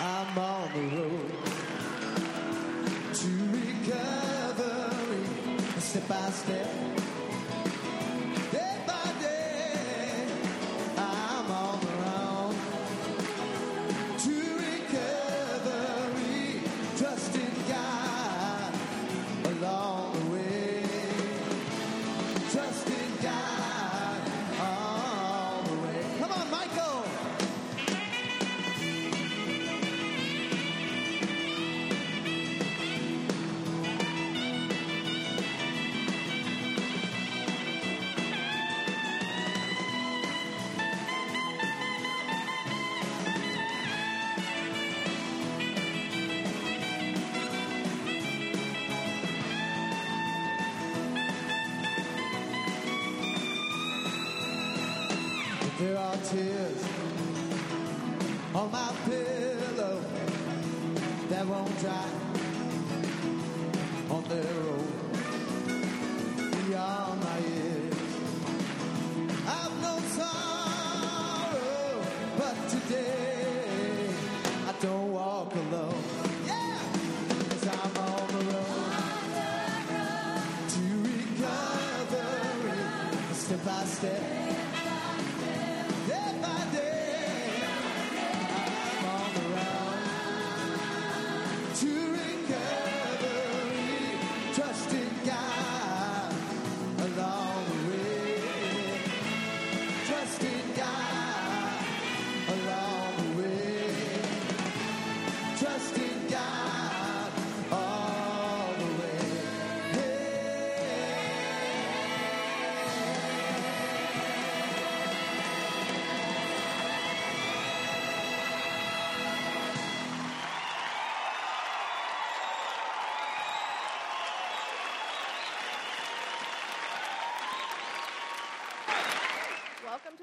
I'm on the road to recovery, step by step.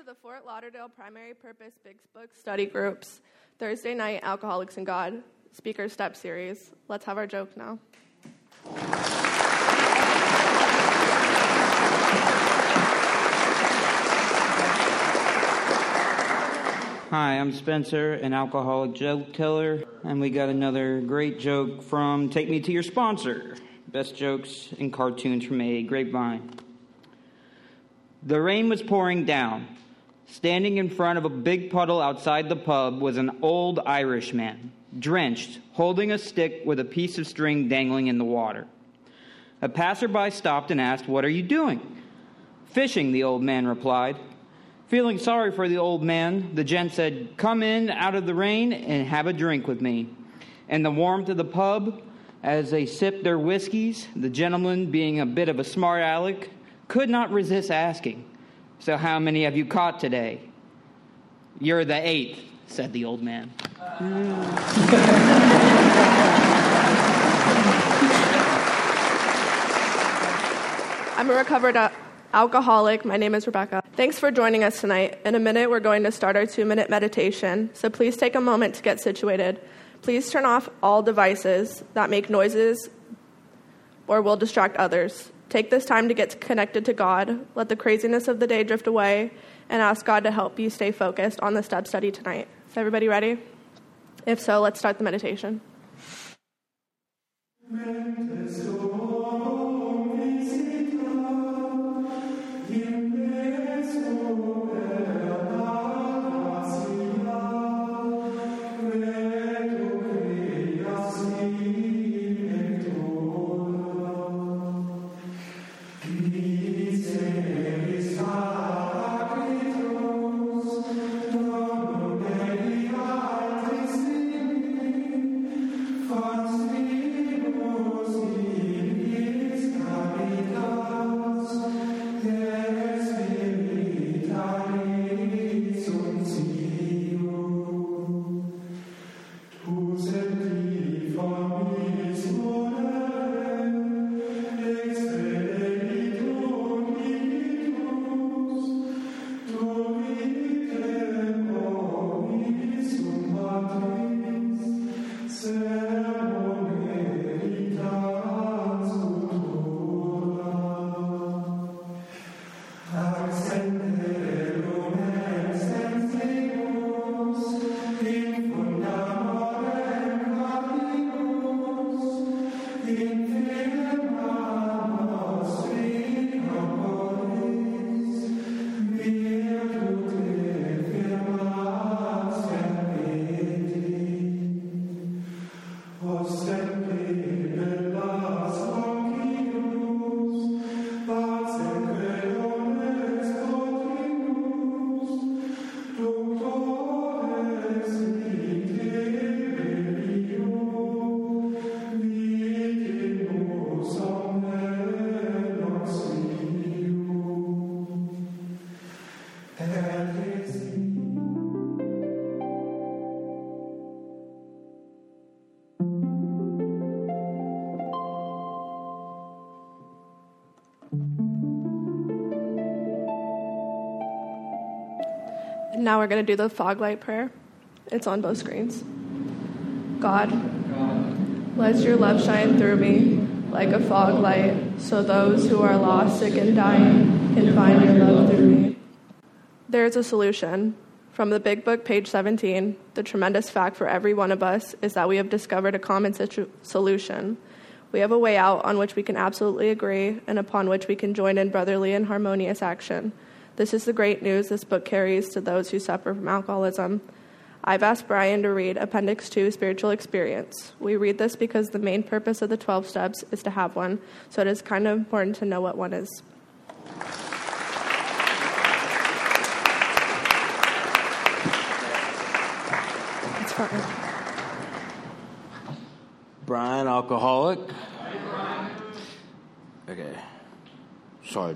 To the Fort Lauderdale Primary Purpose Big Book Study Groups Thursday night Alcoholics and God Speaker Step Series. Let's have our joke now. Hi, I'm Spencer, an alcoholic joke teller, and we got another great joke from Take Me to Your Sponsor. Best jokes and cartoons from a grapevine. The rain was pouring down. Standing in front of a big puddle outside the pub was an old Irishman, drenched, holding a stick with a piece of string dangling in the water. A passerby stopped and asked, What are you doing? Fishing, the old man replied. Feeling sorry for the old man, the gent said, Come in out of the rain and have a drink with me. In the warmth of the pub, as they sipped their whiskeys, the gentleman, being a bit of a smart aleck, could not resist asking, So how many have you caught today? You're the eighth, said the old man. I'm a recovered uh, alcoholic. My name is Rebecca. Thanks for joining us tonight. In a minute, we're going to start our two minute meditation. So please take a moment to get situated. Please turn off all devices that make noises or will distract others. Take this time to get connected to God. Let the craziness of the day drift away and ask God to help you stay focused on the step study tonight. Is everybody ready? If so, let's start the meditation. Now we're going to do the fog light prayer. It's on both screens. God, let your love shine through me like a fog light, so those who are lost, sick, and dying can find your love through me. There is a solution. From the Big Book, page 17, the tremendous fact for every one of us is that we have discovered a common situ- solution. We have a way out on which we can absolutely agree and upon which we can join in brotherly and harmonious action. This is the great news this book carries to those who suffer from alcoholism. I've asked Brian to read Appendix 2 Spiritual Experience. We read this because the main purpose of the 12 steps is to have one, so it is kind of important to know what one is. It's fine. Brian, alcoholic. Okay. Sorry.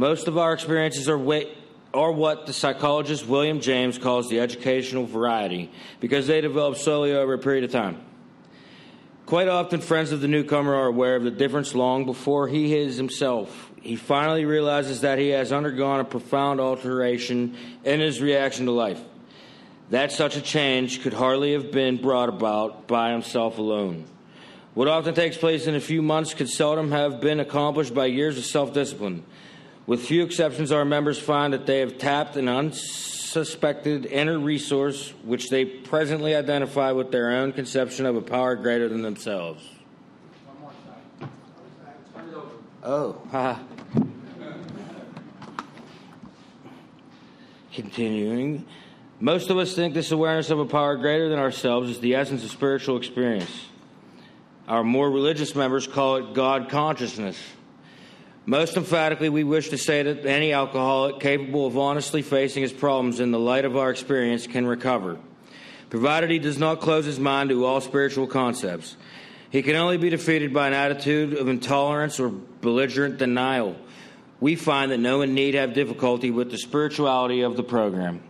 Most of our experiences are, are what the psychologist William James calls the educational variety, because they develop slowly over a period of time. Quite often, friends of the newcomer are aware of the difference long before he is himself. He finally realizes that he has undergone a profound alteration in his reaction to life. That such a change could hardly have been brought about by himself alone. What often takes place in a few months could seldom have been accomplished by years of self discipline. With few exceptions, our members find that they have tapped an unsuspected inner resource which they presently identify with their own conception of a power greater than themselves. Oh, haha. Continuing. Most of us think this awareness of a power greater than ourselves is the essence of spiritual experience. Our more religious members call it God consciousness. Most emphatically, we wish to say that any alcoholic capable of honestly facing his problems in the light of our experience can recover, provided he does not close his mind to all spiritual concepts. He can only be defeated by an attitude of intolerance or belligerent denial. We find that no one need have difficulty with the spirituality of the program.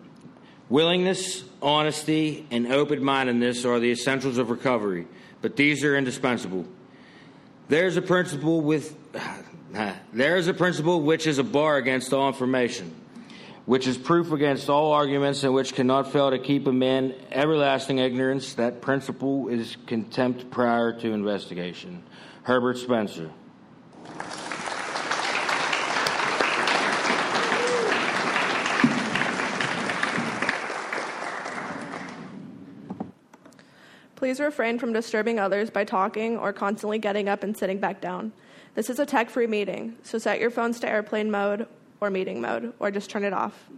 Willingness, honesty, and open mindedness are the essentials of recovery, but these are indispensable. There's a principle with there is a principle which is a bar against all information, which is proof against all arguments, and which cannot fail to keep a man everlasting ignorance. That principle is contempt prior to investigation. Herbert Spencer. Please refrain from disturbing others by talking or constantly getting up and sitting back down. This is a tech free meeting, so set your phones to airplane mode or meeting mode, or just turn it off.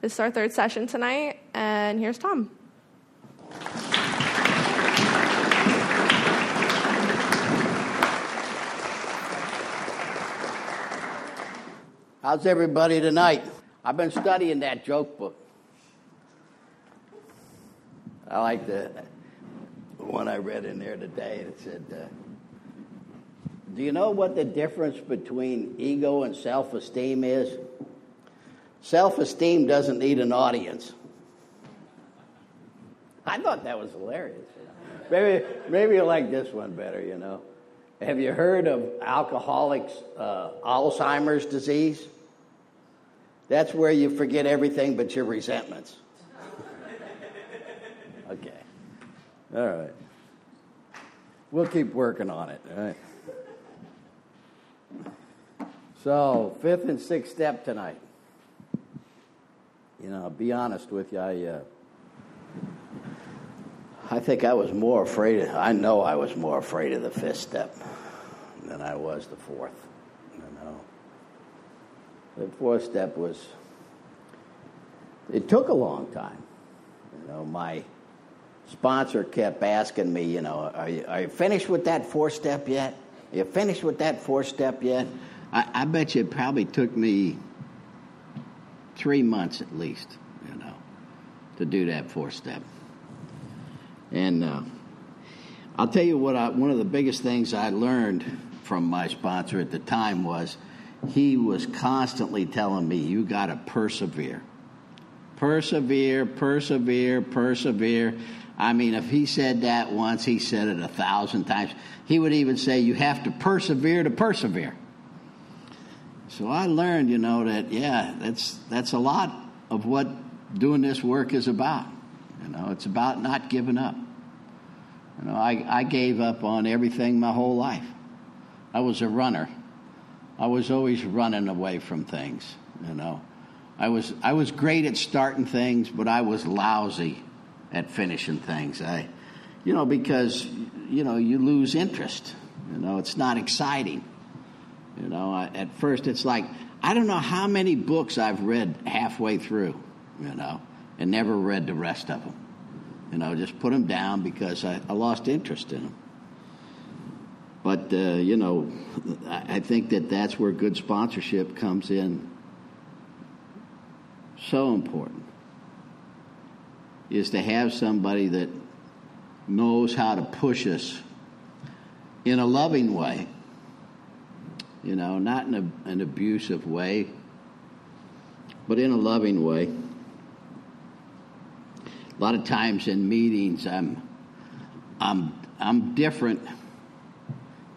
This is our third session tonight, and here's Tom. How's everybody tonight? I've been studying that joke book. I like the one I read in there today. It said, uh, Do you know what the difference between ego and self esteem is? Self esteem doesn't need an audience. I thought that was hilarious. Maybe, maybe you like this one better, you know. Have you heard of alcoholics' uh, Alzheimer's disease? That's where you forget everything but your resentments. okay. All right. We'll keep working on it, all right? So, fifth and sixth step tonight. You know, I'll be honest with you, I, uh, I think I was more afraid, of, I know I was more afraid of the fifth step than I was the fourth. You know, the fourth step was, it took a long time. You know, my sponsor kept asking me, you know, are you, are you finished with that four step yet? You finished with that four step yet? I, I bet you it probably took me three months at least, you know, to do that four step. And uh, I'll tell you what, I, one of the biggest things I learned from my sponsor at the time was he was constantly telling me, you got to persevere. Persevere, persevere, persevere. I mean, if he said that once, he said it a thousand times. He would even say, you have to persevere to persevere. So I learned, you know, that yeah, that's that's a lot of what doing this work is about. You know, it's about not giving up. You know, I, I gave up on everything my whole life. I was a runner. I was always running away from things, you know. I was I was great at starting things, but I was lousy at finishing things. I you know, because you know, you lose interest. You know, it's not exciting. You know, I, at first it's like, I don't know how many books I've read halfway through, you know, and never read the rest of them. You know, just put them down because I, I lost interest in them. But, uh, you know, I think that that's where good sponsorship comes in so important is to have somebody that knows how to push us in a loving way you know, not in a, an abusive way, but in a loving way. A lot of times in meetings, I'm, I'm, I'm different,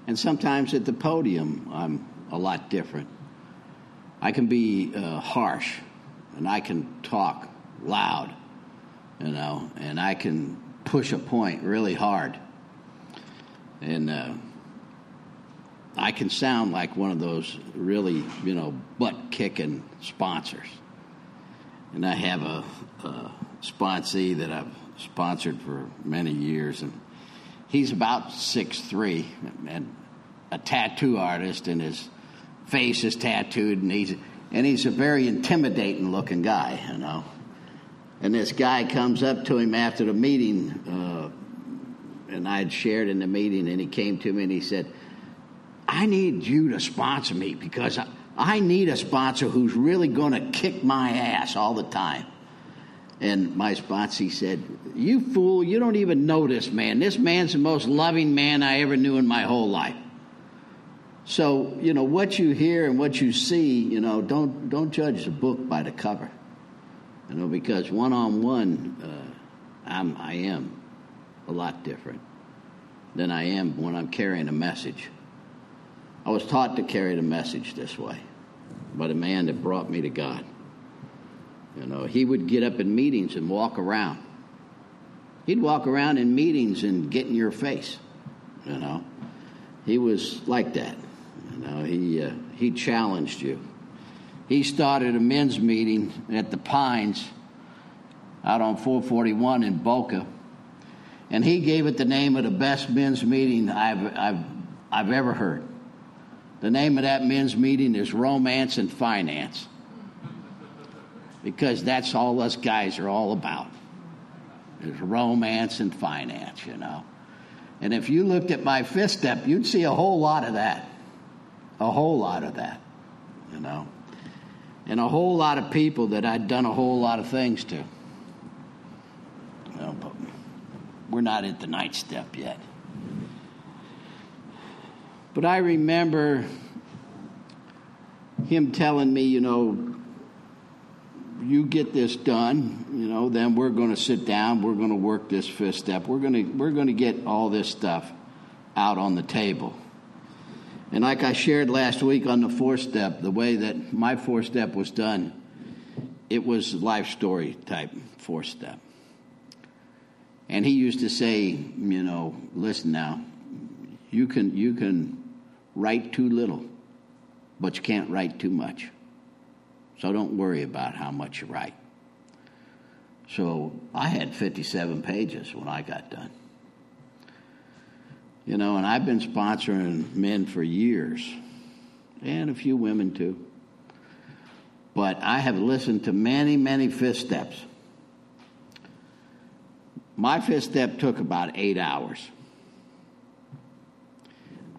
and sometimes at the podium, I'm a lot different. I can be uh, harsh, and I can talk loud, you know, and I can push a point really hard. And uh, I can sound like one of those really, you know, butt kicking sponsors. And I have a, a sponsee that I've sponsored for many years, and he's about six three and a tattoo artist, and his face is tattooed, and he's and he's a very intimidating looking guy, you know. And this guy comes up to him after the meeting, uh, and I had shared in the meeting, and he came to me and he said, I need you to sponsor me because I, I need a sponsor who's really going to kick my ass all the time. And my sponsor said, You fool, you don't even know this man. This man's the most loving man I ever knew in my whole life. So, you know, what you hear and what you see, you know, don't, don't judge the book by the cover. You know, because one on one, I'm, I am a lot different than I am when I'm carrying a message. I was taught to carry the message this way by the man that brought me to God. You know, he would get up in meetings and walk around. He'd walk around in meetings and get in your face. You know, he was like that. You know, he uh, he challenged you. He started a men's meeting at the Pines out on 441 in Boca, and he gave it the name of the best men's meeting I've I've I've ever heard. The name of that men's meeting is Romance and Finance. Because that's all us guys are all about. Is romance and finance, you know. And if you looked at my fifth step, you'd see a whole lot of that. A whole lot of that, you know. And a whole lot of people that I'd done a whole lot of things to. Know, but we're not at the ninth step yet. But I remember him telling me, you know, you get this done, you know, then we're going to sit down, we're going to work this fifth step. We're going to we're going to get all this stuff out on the table. And like I shared last week on the four step, the way that my four step was done, it was life story type four step. And he used to say, you know, listen now, you can you can write too little, but you can't write too much. So don't worry about how much you write. So I had 57 pages when I got done. You know, and I've been sponsoring men for years, and a few women too. But I have listened to many, many fifth steps. My fifth step took about eight hours.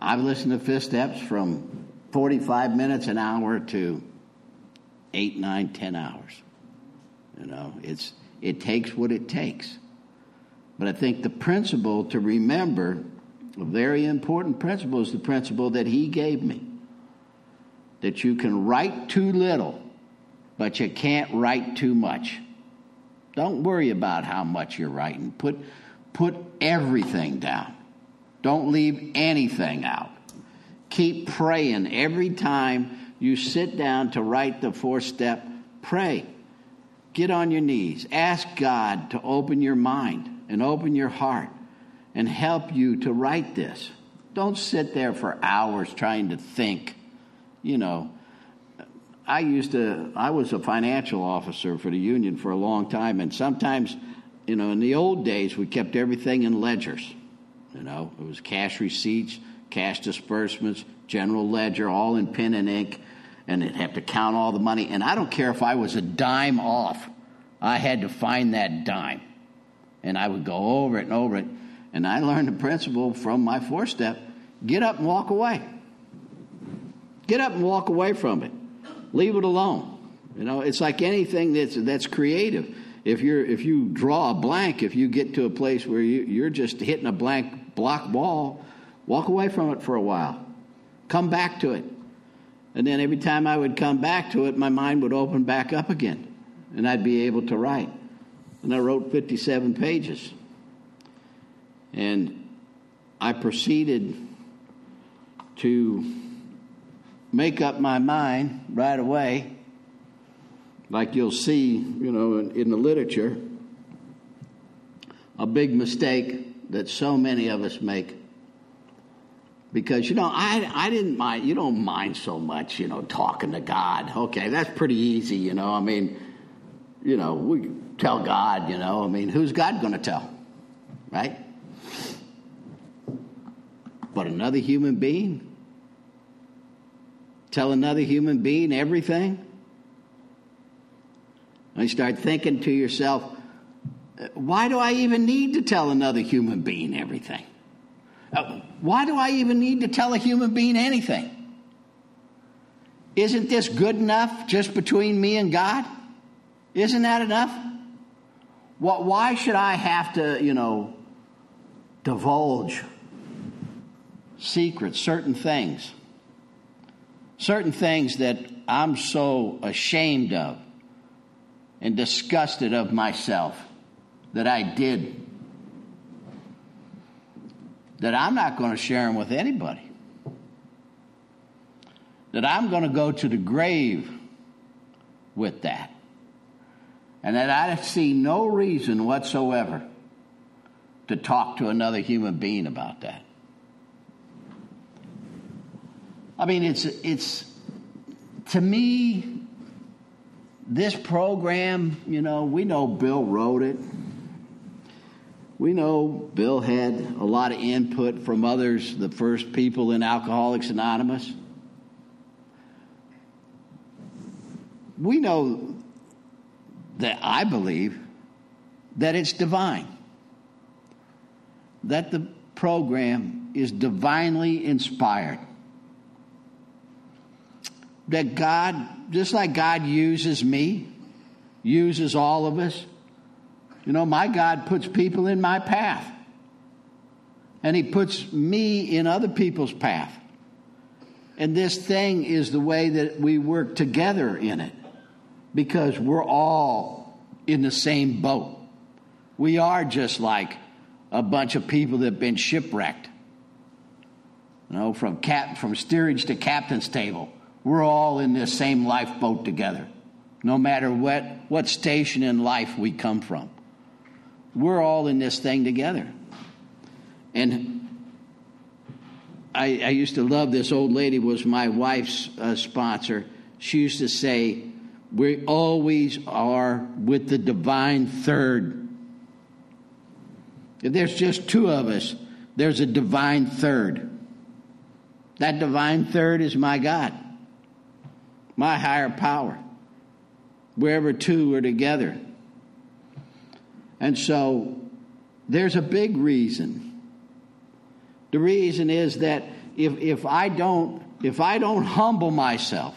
I've listened to fifth steps from 45 minutes an hour to eight, nine, ten hours. You know, it's it takes what it takes. But I think the principle to remember, a very important principle, is the principle that he gave me. That you can write too little, but you can't write too much. Don't worry about how much you're writing. Put, put everything down. Don't leave anything out. Keep praying every time you sit down to write the four step. Pray. Get on your knees. Ask God to open your mind and open your heart and help you to write this. Don't sit there for hours trying to think. You know, I used to, I was a financial officer for the union for a long time, and sometimes, you know, in the old days, we kept everything in ledgers. You know, it was cash receipts, cash disbursements, general ledger, all in pen and ink, and they'd have to count all the money. And I don't care if I was a dime off, I had to find that dime. And I would go over it and over it. And I learned the principle from my four step get up and walk away. Get up and walk away from it. Leave it alone. You know, it's like anything that's that's creative. If you're if you draw a blank, if you get to a place where you, you're just hitting a blank block wall, walk away from it for a while. Come back to it. And then every time I would come back to it, my mind would open back up again, and I'd be able to write. And I wrote 57 pages. And I proceeded to make up my mind right away, like you'll see, you know, in, in the literature, a big mistake that so many of us make. Because, you know, I, I didn't mind, you don't mind so much, you know, talking to God. Okay, that's pretty easy, you know. I mean, you know, we tell God, you know, I mean, who's God going to tell? Right? But another human being? Tell another human being everything? And you start thinking to yourself, why do I even need to tell another human being everything? Uh, why do I even need to tell a human being anything? Isn't this good enough just between me and God? Isn't that enough? What, why should I have to, you know, divulge secrets, certain things? Certain things that I'm so ashamed of and disgusted of myself that I did that I'm not going to share them with anybody. That I'm going to go to the grave with that. And that I see no reason whatsoever to talk to another human being about that. I mean, it's, it's, to me, this program, you know, we know Bill wrote it. We know Bill had a lot of input from others, the first people in Alcoholics Anonymous. We know that I believe that it's divine, that the program is divinely inspired. That God, just like God uses me, uses all of us, you know, my God puts people in my path. And He puts me in other people's path. And this thing is the way that we work together in it because we're all in the same boat. We are just like a bunch of people that have been shipwrecked. You know, from cap from steerage to captain's table. We're all in this same lifeboat together, no matter what, what station in life we come from. We're all in this thing together. And I, I used to love this old lady was my wife's uh, sponsor. She used to say, We always are with the divine third. If there's just two of us, there's a divine third. That divine third is my God, my higher power, wherever two are together. And so there's a big reason. The reason is that if, if I don't if I don't humble myself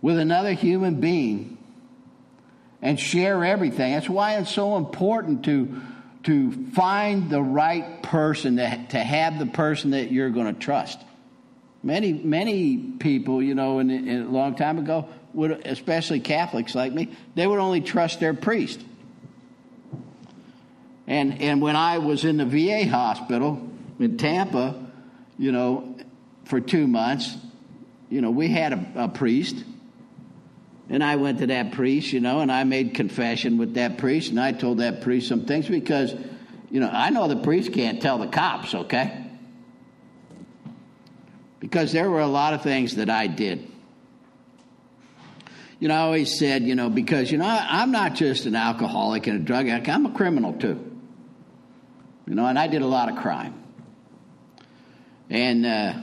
with another human being and share everything, that's why it's so important to to find the right person to, to have the person that you're going to trust. Many many people, you know, in, in a long time ago, would especially Catholics like me, they would only trust their priest. And and when I was in the VA hospital in Tampa, you know, for two months, you know, we had a, a priest. And I went to that priest, you know, and I made confession with that priest, and I told that priest some things because, you know, I know the priest can't tell the cops, okay? Because there were a lot of things that I did. You know, I always said, you know, because, you know, I, am not just an alcoholic and a drug addict, I'm a criminal too. You know, and I did a lot of crime. And uh,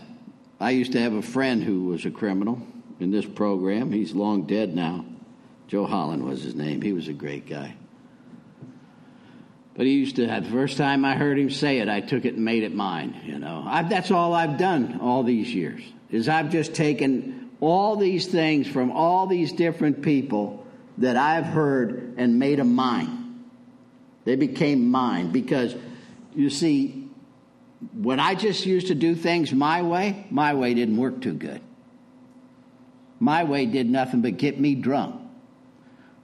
I used to have a friend who was a criminal in this program. He's long dead now. Joe Holland was his name. He was a great guy. But he used to, the first time I heard him say it, I took it and made it mine. You know, I, that's all I've done all these years. Is I've just taken all these things from all these different people that I've heard and made them mine. They became mine because, you see, when I just used to do things my way, my way didn't work too good. My way did nothing but get me drunk.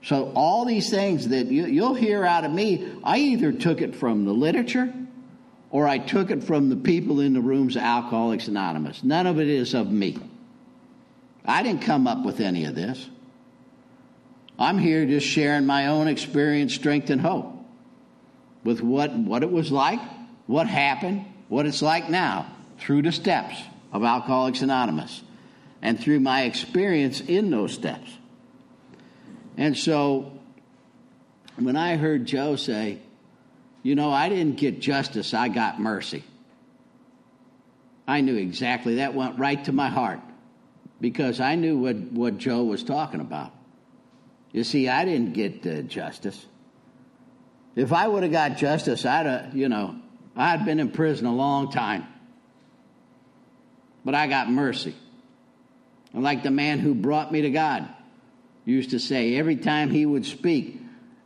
So, all these things that you, will hear out of me, I either took it from the literature or I took it from the people in the rooms of Alcoholics Anonymous. None of it is of me. I didn't come up with any of this. I'm here just sharing my own experience, strength, and hope with what, what it was like, what happened, what it's like now through the steps of Alcoholics Anonymous and through my experience in those steps. And so when I heard Joe say, you know, I didn't get justice, I got mercy. I knew exactly that went right to my heart because I knew what, what Joe was talking about. You see, I didn't get uh, justice. If I would have got justice, I'd have, you know, I'd been in prison a long time. But I got mercy. And like the man who brought me to God used to say, every time he would speak,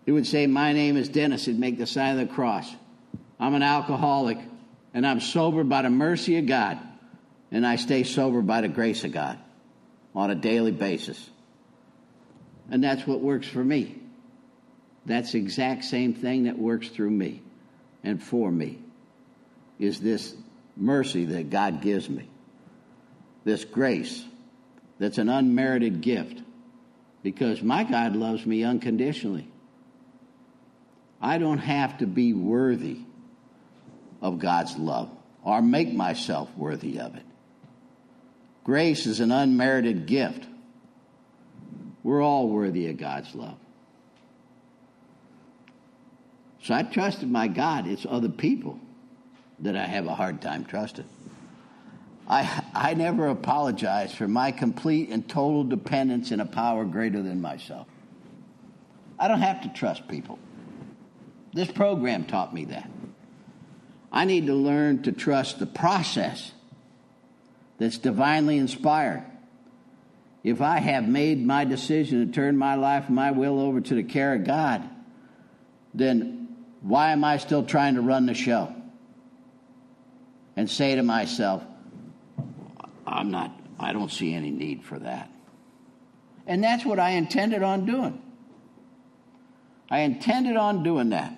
he would say, My name is Dennis. He'd make the sign of the cross. I'm an alcoholic, and I'm sober by the mercy of God, and I stay sober by the grace of God on a daily basis. And that's what works for me. That's exact same thing that works through me and for me is this mercy that God gives me. This grace that's an unmerited gift because my God loves me unconditionally. I don't have to be worthy of God's love or make myself worthy of it. Grace is an unmerited gift. We're all worthy of God's love. So I trusted my God. It's other people that I have a hard time trusting. I, I never apologize for my complete and total dependence in a power greater than myself. I don't have to trust people. This program taught me that. I need to learn to trust the process that's divinely inspired. If I have made my decision to turn my life and my will over to the care of God, then why am I still trying to run the show? And say to myself, I'm not, I don't see any need for that. And that's what I intended on doing. I intended on doing that.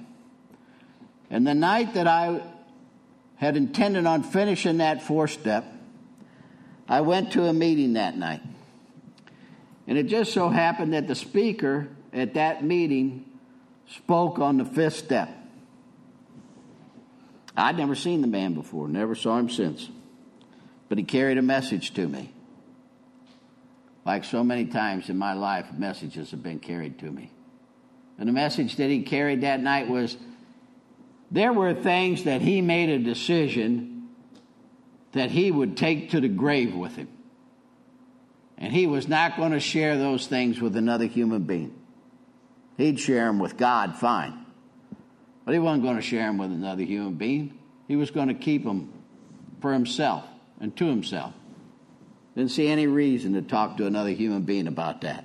And the night that I had intended on finishing that four step, I went to a meeting that night. And it just so happened that the speaker at that meeting spoke on the fifth step. I'd never seen the man before, never saw him since. But he carried a message to me. like so many times in my life, messages have been carried to me. And the message that he carried that night was there were things that he made a decision that he would take to the grave with him. And he was not going to share those things with another human being. He'd share them with God, fine. But he wasn't going to share them with another human being. He was going to keep them for himself and to himself. Didn't see any reason to talk to another human being about that.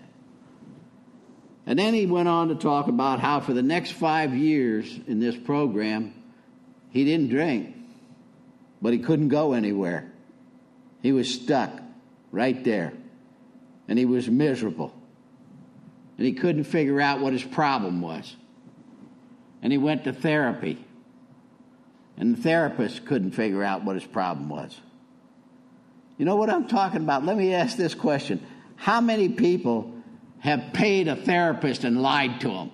And then he went on to talk about how for the next five years in this program, he didn't drink, but he couldn't go anywhere. He was stuck right there, and he was miserable. And he couldn't figure out what his problem was. And he went to therapy, and the therapist couldn't figure out what his problem was. You know what I'm talking about? Let me ask this question How many people have paid a therapist and lied to them?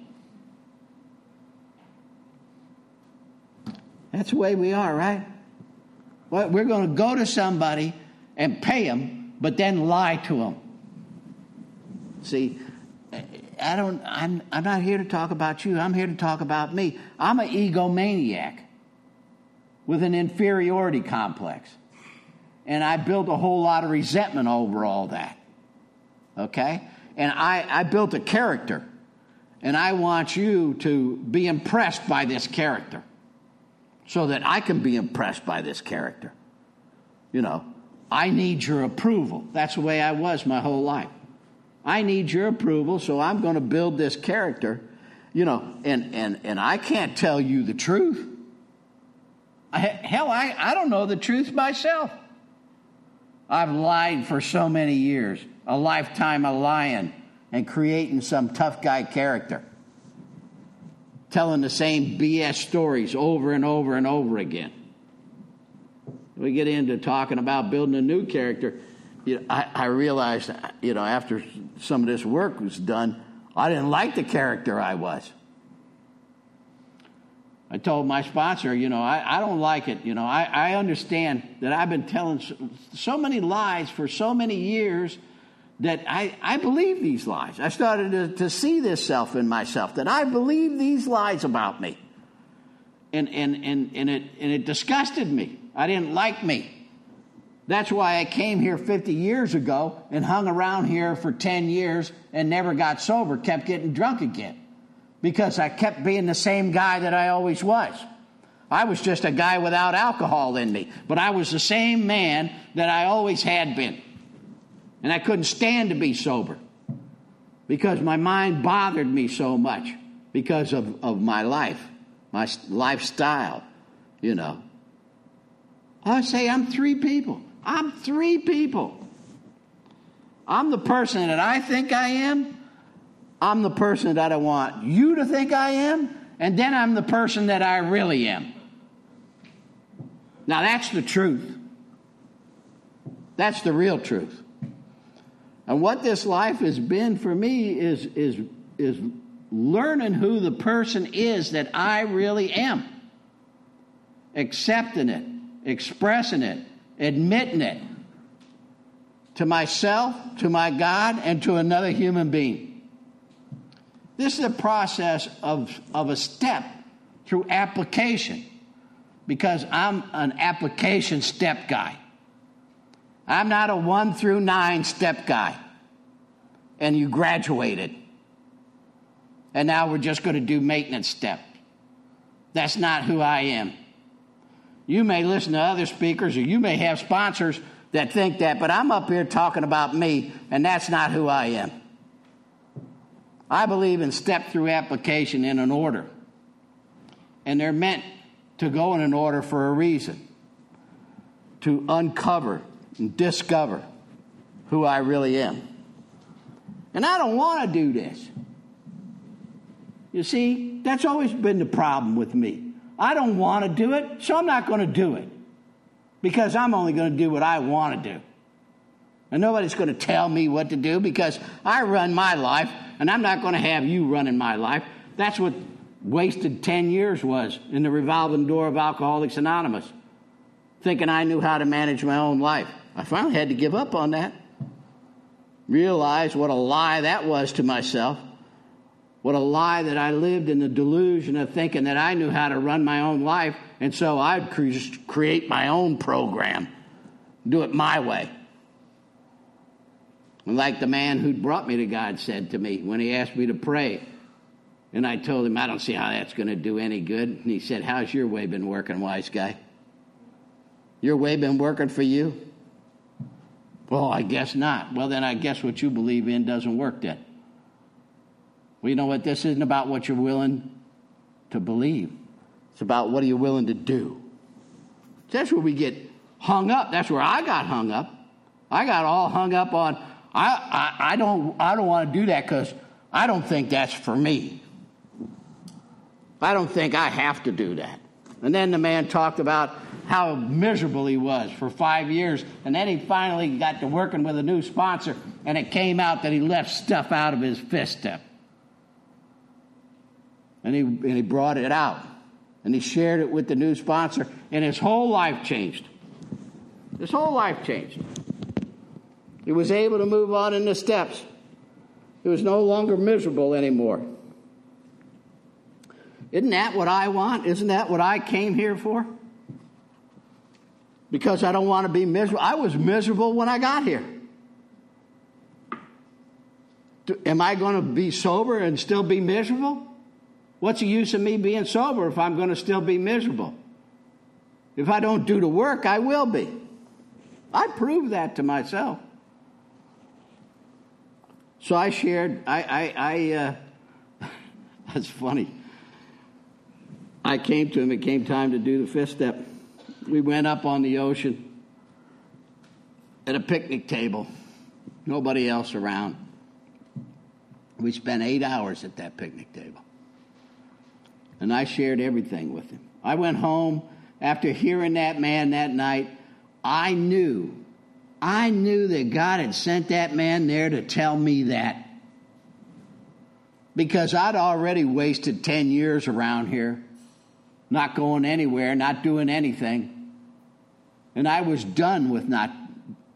That's the way we are, right? We're going to go to somebody and pay them, but then lie to them. See, I don't. I'm. I'm not here to talk about you. I'm here to talk about me. I'm an egomaniac with an inferiority complex, and I built a whole lot of resentment over all that. Okay, and I, I built a character, and I want you to be impressed by this character, so that I can be impressed by this character. You know, I need your approval. That's the way I was my whole life. I need your approval, so I'm going to build this character, you know, and, and, and I can't tell you the truth. I, hell, I, I don't know the truth myself. I've lied for so many years, a lifetime of lying and creating some tough guy character, telling the same BS stories over and over and over again. We get into talking about building a new character you know, I, I realized, you know, after some of this work was done, I didn't like the character I was. I told my sponsor, you know, I, I don't like it. You know, I, I understand that I've been telling so, many lies for so many years that I, I believe these lies. I started to, to see this self in myself, that I believe these lies about me. And, and, and, and, it, and it disgusted me. I didn't like me. That's why I came here 50 years ago and hung around here for 10 years and never got sober, kept getting drunk again. Because I kept being the same guy that I always was. I was just a guy without alcohol in me, but I was the same man that I always had been. And I couldn't stand to be sober because my mind bothered me so much because of, of my life, my lifestyle, you know. I say I'm three people. I'm three people. I'm the person that I think I am. I'm the person that I want you to think I am. And then I'm the person that I really am. Now, that's the truth. That's the real truth. And what this life has been for me is, is, is learning who the person is that I really am, accepting it, expressing it, admitting it to myself, to my God, and to another human being. This is a process of, of a step through application because I'm an application step guy. I'm not a one through nine step guy. And you graduated. And now we're just going to do maintenance step. That's not who I am. You may listen to other speakers or you may have sponsors that think that, but I'm up here talking about me, and that's not who I am. I believe in step through application in an order. And they're meant to go in an order for a reason to uncover and discover who I really am. And I don't want to do this. You see, that's always been the problem with me. I don't want to do it, so I'm not going to do it because I'm only going to do what I want to do. And nobody's going to tell me what to do because I run my life and I'm not going to have you running my life. That's what wasted 10 years was in the revolving door of Alcoholics Anonymous, thinking I knew how to manage my own life. I finally had to give up on that. realized what a lie that was to myself. What a lie that I lived in the delusion of thinking that I knew how to run my own life, and so I'd cre- create my own program, do it my way. Like the man who brought me to God said to me when he asked me to pray, and I told him, I don't see how that's going to do any good. And he said, How's your way been working, wise guy? Your way been working for you? Well, I guess not. Well, then I guess what you believe in doesn't work then. Well, you know what? This isn't about what you're willing to believe, it's about what are you willing to do. That's where we get hung up. That's where I got hung up. I got all hung up on, I, I, I don't, I don't want to do that because I don't think that's for me. I don't think I have to do that. And then the man talked about how miserable he was for five years. And then he finally got to working with a new sponsor, and it came out that he left stuff out of his fist step. And he, and he brought it out. And he shared it with the new sponsor, and his whole life changed. His whole life changed. He was able to move on in the steps. He was no longer miserable anymore. Isn't that what I want? Isn't that what I came here for? Because I don't want to be miserable. I was miserable when I got here. Am I going to be sober and still be miserable? What's the use of me being sober if I'm going to still be miserable? If I don't do the work, I will be. I proved that to myself. So I shared, I, I, I uh, that's funny. I came to him, it came time to do the fifth step. We went up on the ocean at a picnic table, nobody else around. We spent eight hours at that picnic table. And I shared everything with him. I went home after hearing that man that night. I knew, I knew that God had sent that man there to tell me that. Because I'd already wasted 10 years around here, not going anywhere, not doing anything. And I was done with not,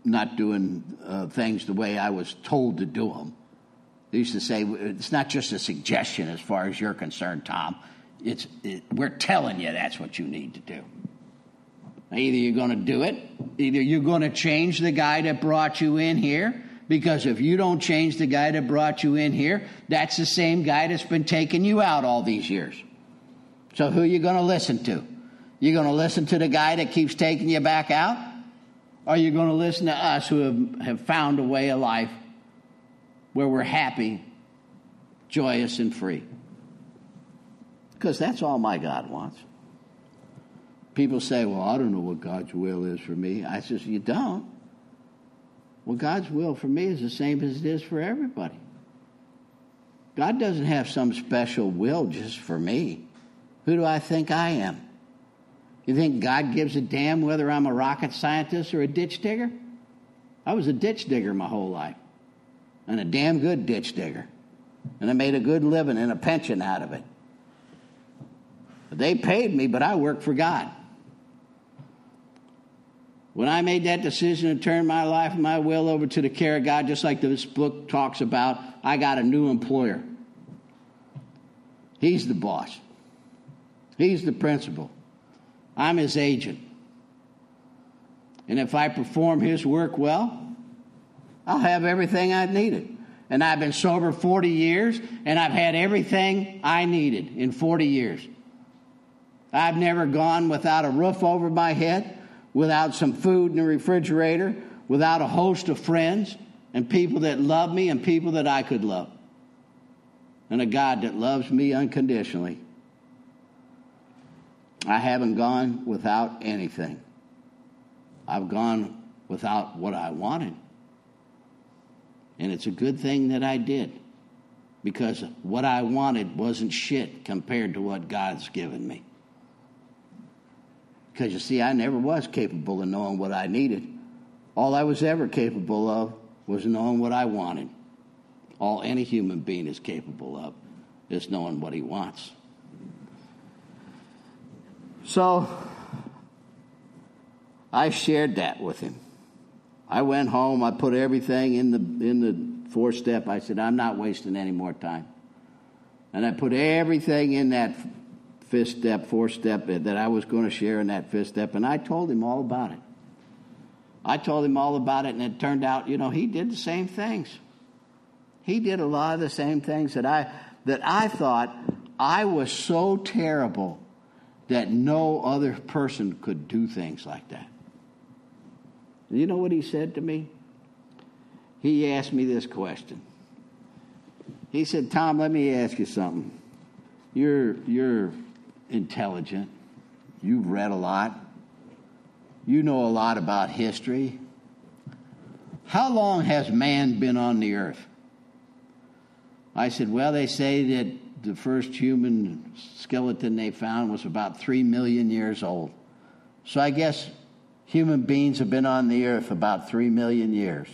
not doing uh, things the way I was told to do them. They used to say, it's not just a suggestion as far as you're concerned, Tom. It's, it, we're telling you that's what you need to do. Either you're going to do it, either you're going to change the guy that brought you in here, because if you don't change the guy that brought you in here, that's the same guy that's been taking you out all these years. So who are you going to listen to? You're going to listen to the guy that keeps taking you back out? Or are you going to listen to us who have, have found a way of life where we're happy, joyous, and free? Because that's all my God wants. People say, Well, I don't know what God's will is for me. I says, You don't? Well, God's will for me is the same as it is for everybody. God doesn't have some special will just for me. Who do I think I am? You think God gives a damn whether I'm a rocket scientist or a ditch digger? I was a ditch digger my whole life, and a damn good ditch digger. And I made a good living and a pension out of it. They paid me, but I worked for God. When I made that decision to turn my life and my will over to the care of God, just like this book talks about, I got a new employer. He's the boss, he's the principal. I'm his agent. And if I perform his work well, I'll have everything I needed. And I've been sober 40 years, and I've had everything I needed in 40 years. I've never gone without a roof over my head, without some food in the refrigerator, without a host of friends and people that love me and people that I could love. And a God that loves me unconditionally. I haven't gone without anything. I've gone without what I wanted. And it's a good thing that I did because what I wanted wasn't shit compared to what God's given me. Because you see, I never was capable of knowing what I needed. All I was ever capable of was knowing what I wanted. All any human being is capable of is knowing what he wants. So I shared that with him. I went home. I put everything in the in the four step. I said, I'm not wasting any more time. And I put everything in that fifth step, fourth step that I was going to share in that fifth step, and I told him all about it. I told him all about it, and it turned out, you know, he did the same things. He did a lot of the same things that I that I thought I was so terrible that no other person could do things like that. You know what he said to me? He asked me this question. He said, Tom, let me ask you something. You're, you're intelligent. You've read a lot. You know a lot about history. How long has man been on the earth? I said, Well, they say that the first human skeleton they found was about three million years old. So I guess human beings have been on the earth about three million years.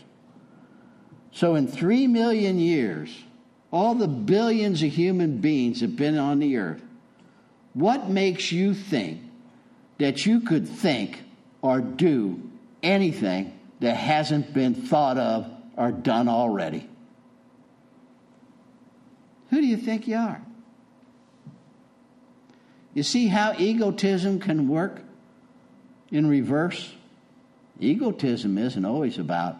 So in three million years, all the billions of human beings have been on the earth. What makes you think that you could think or do anything that hasn't been thought of or done already? Who do you think you are? You see how egotism can work in reverse? Egotism isn't always about,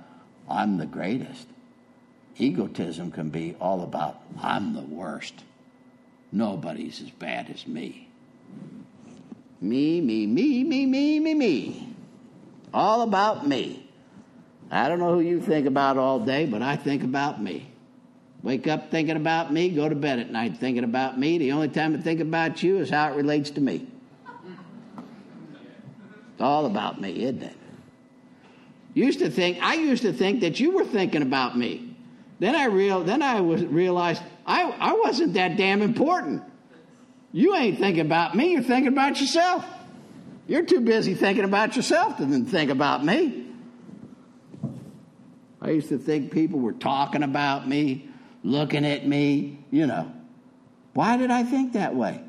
I'm the greatest. Egotism can be all about, I'm the worst. Nobody's as bad as me. Me, me, me, me, me, me, me. All about me. I don't know who you think about all day, but I think about me. Wake up thinking about me, go to bed at night thinking about me. The only time I think about you is how it relates to me. It's all about me, isn't it? Used to think I used to think that you were thinking about me. Then I real then I was realized I, I wasn't that damn important. You ain't thinking about me, you're thinking about yourself. You're too busy thinking about yourself to then think about me. I used to think people were talking about me, looking at me, you know. Why did I think that way?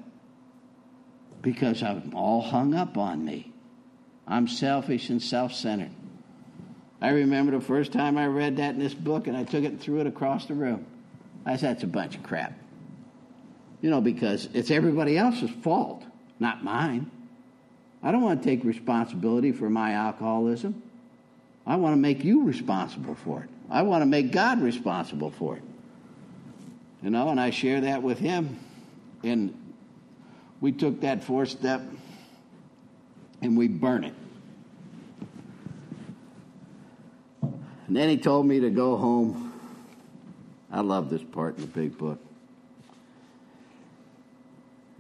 Because I'm all hung up on me. I'm selfish and self centered. I remember the first time I read that in this book and I took it and threw it across the room. I said, that's a bunch of crap. You know, because it's everybody else's fault, not mine. I don't want to take responsibility for my alcoholism. I want to make you responsible for it. I want to make God responsible for it. You know, and I share that with him. And we took that fourth step and we burn it. And then he told me to go home. I love this part in the big book.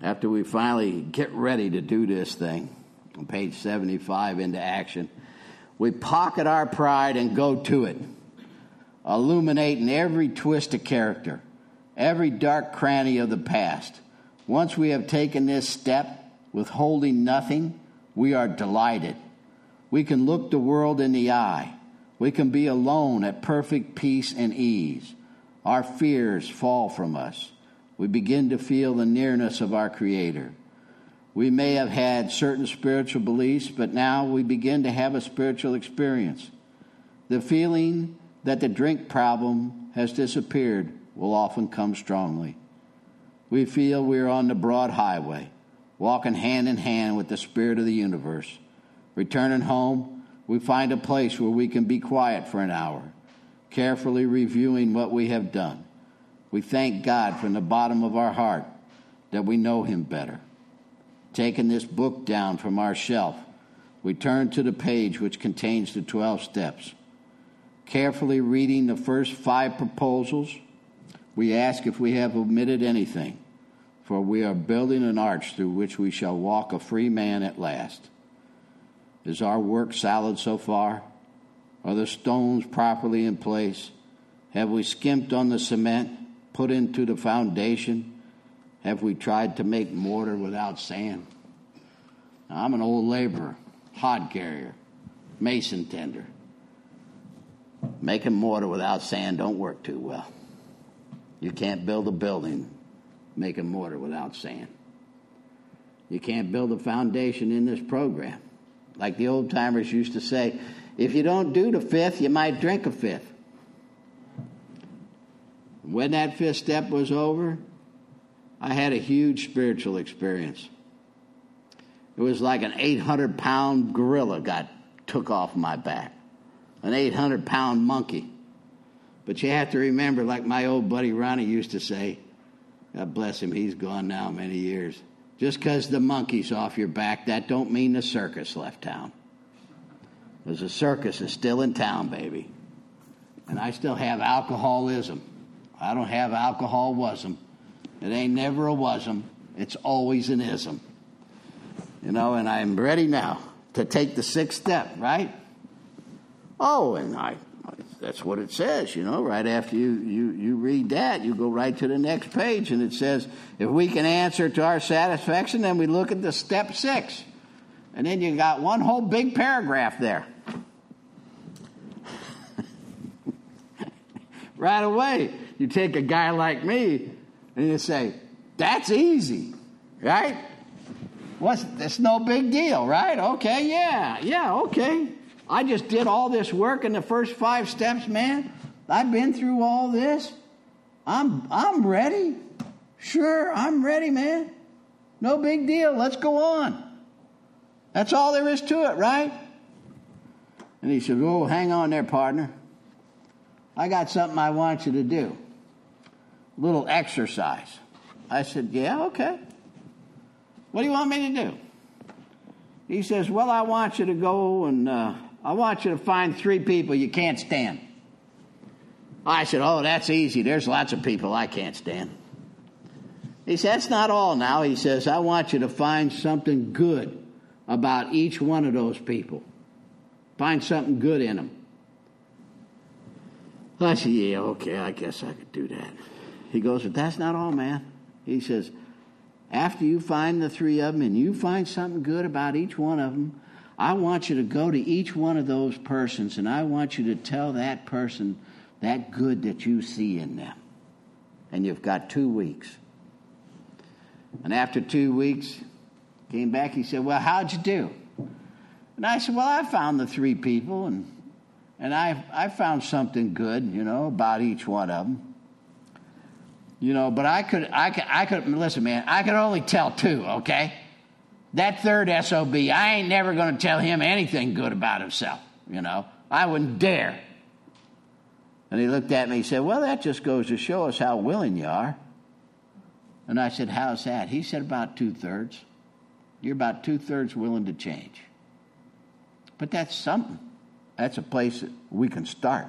After we finally get ready to do this thing, on page 75 into action, we pocket our pride and go to it, illuminating every twist of character, every dark cranny of the past. Once we have taken this step, withholding nothing, we are delighted. We can look the world in the eye. We can be alone at perfect peace and ease. Our fears fall from us. We begin to feel the nearness of our Creator. We may have had certain spiritual beliefs, but now we begin to have a spiritual experience. The feeling that the drink problem has disappeared will often come strongly. We feel we are on the broad highway, walking hand in hand with the Spirit of the universe. Returning home, we find a place where we can be quiet for an hour, carefully reviewing what we have done. We thank God from the bottom of our heart that we know Him better. Taking this book down from our shelf, we turn to the page which contains the 12 steps. Carefully reading the first five proposals, we ask if we have omitted anything, for we are building an arch through which we shall walk a free man at last. Is our work solid so far? Are the stones properly in place? Have we skimped on the cement put into the foundation? Have we tried to make mortar without sand? Now, I'm an old laborer, hod carrier, mason tender. Making mortar without sand don't work too well. You can't build a building making mortar without sand. You can't build a foundation in this program. Like the old timers used to say, If you don't do the fifth, you might drink a fifth. When that fifth step was over, I had a huge spiritual experience. It was like an 800 pound gorilla got took off my back, an 800 pound monkey. But you have to remember, like my old buddy Ronnie used to say, God bless him, he's gone now many years. Just because the monkey's off your back, that don't mean the circus left town. Because the circus is still in town, baby. And I still have alcoholism. I don't have alcohol wasm. It ain't never a wasm. It's always an ism. You know, and I'm ready now to take the sixth step, right? Oh, and I that's what it says, you know. Right after you, you, you read that, you go right to the next page, and it says, if we can answer to our satisfaction, then we look at the step six. And then you got one whole big paragraph there. right away, you take a guy like me and you say, that's easy, right? What's, it's no big deal, right? Okay, yeah, yeah, okay. I just did all this work in the first five steps, man. I've been through all this. I'm I'm ready. Sure, I'm ready, man. No big deal. Let's go on. That's all there is to it, right? And he said, Oh, hang on there, partner. I got something I want you to do. Little exercise. I said, Yeah, okay. What do you want me to do? He says, Well, I want you to go and uh, I want you to find three people you can't stand. I said, Oh, that's easy. There's lots of people I can't stand. He says, That's not all now. He says, I want you to find something good about each one of those people. Find something good in them. I said, Yeah, okay, I guess I could do that. He goes, But that's not all, man. He says, After you find the three of them and you find something good about each one of them, I want you to go to each one of those persons and I want you to tell that person that good that you see in them. And you've got two weeks. And after two weeks, came back, he said, Well, how'd you do? And I said, Well, I found the three people and and I I found something good, you know, about each one of them. You know, but I could I could I could listen, man, I could only tell two, okay? That third SOB, I ain't never going to tell him anything good about himself, you know. I wouldn't dare. And he looked at me and said, Well, that just goes to show us how willing you are. And I said, How's that? He said, About two thirds. You're about two thirds willing to change. But that's something. That's a place that we can start.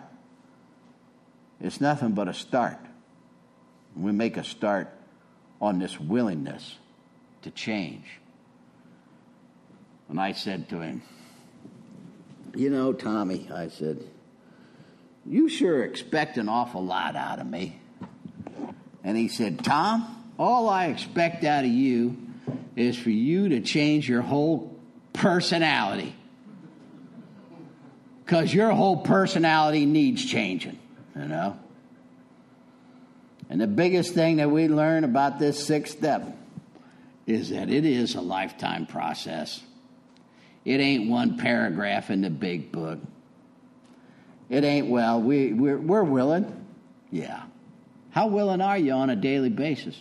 It's nothing but a start. We make a start on this willingness to change. And I said to him, You know, Tommy, I said, you sure expect an awful lot out of me. And he said, Tom, all I expect out of you is for you to change your whole personality. Because your whole personality needs changing, you know? And the biggest thing that we learn about this sixth step is that it is a lifetime process. It ain't one paragraph in the big book. It ain't, well, we, we're, we're willing. Yeah. How willing are you on a daily basis?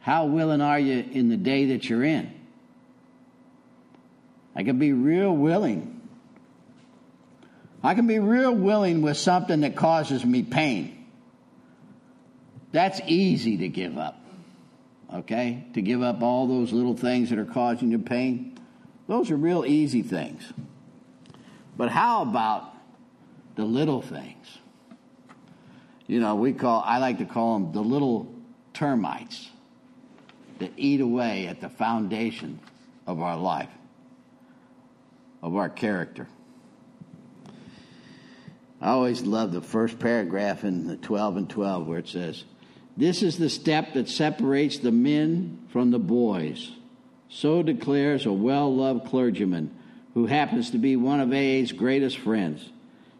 How willing are you in the day that you're in? I can be real willing. I can be real willing with something that causes me pain. That's easy to give up. Okay? To give up all those little things that are causing you pain. Those are real easy things. But how about the little things? You know, we call, I like to call them the little termites that eat away at the foundation of our life, of our character. I always love the first paragraph in the 12 and 12 where it says, This is the step that separates the men from the boys. So declares a well loved clergyman who happens to be one of AA's greatest friends.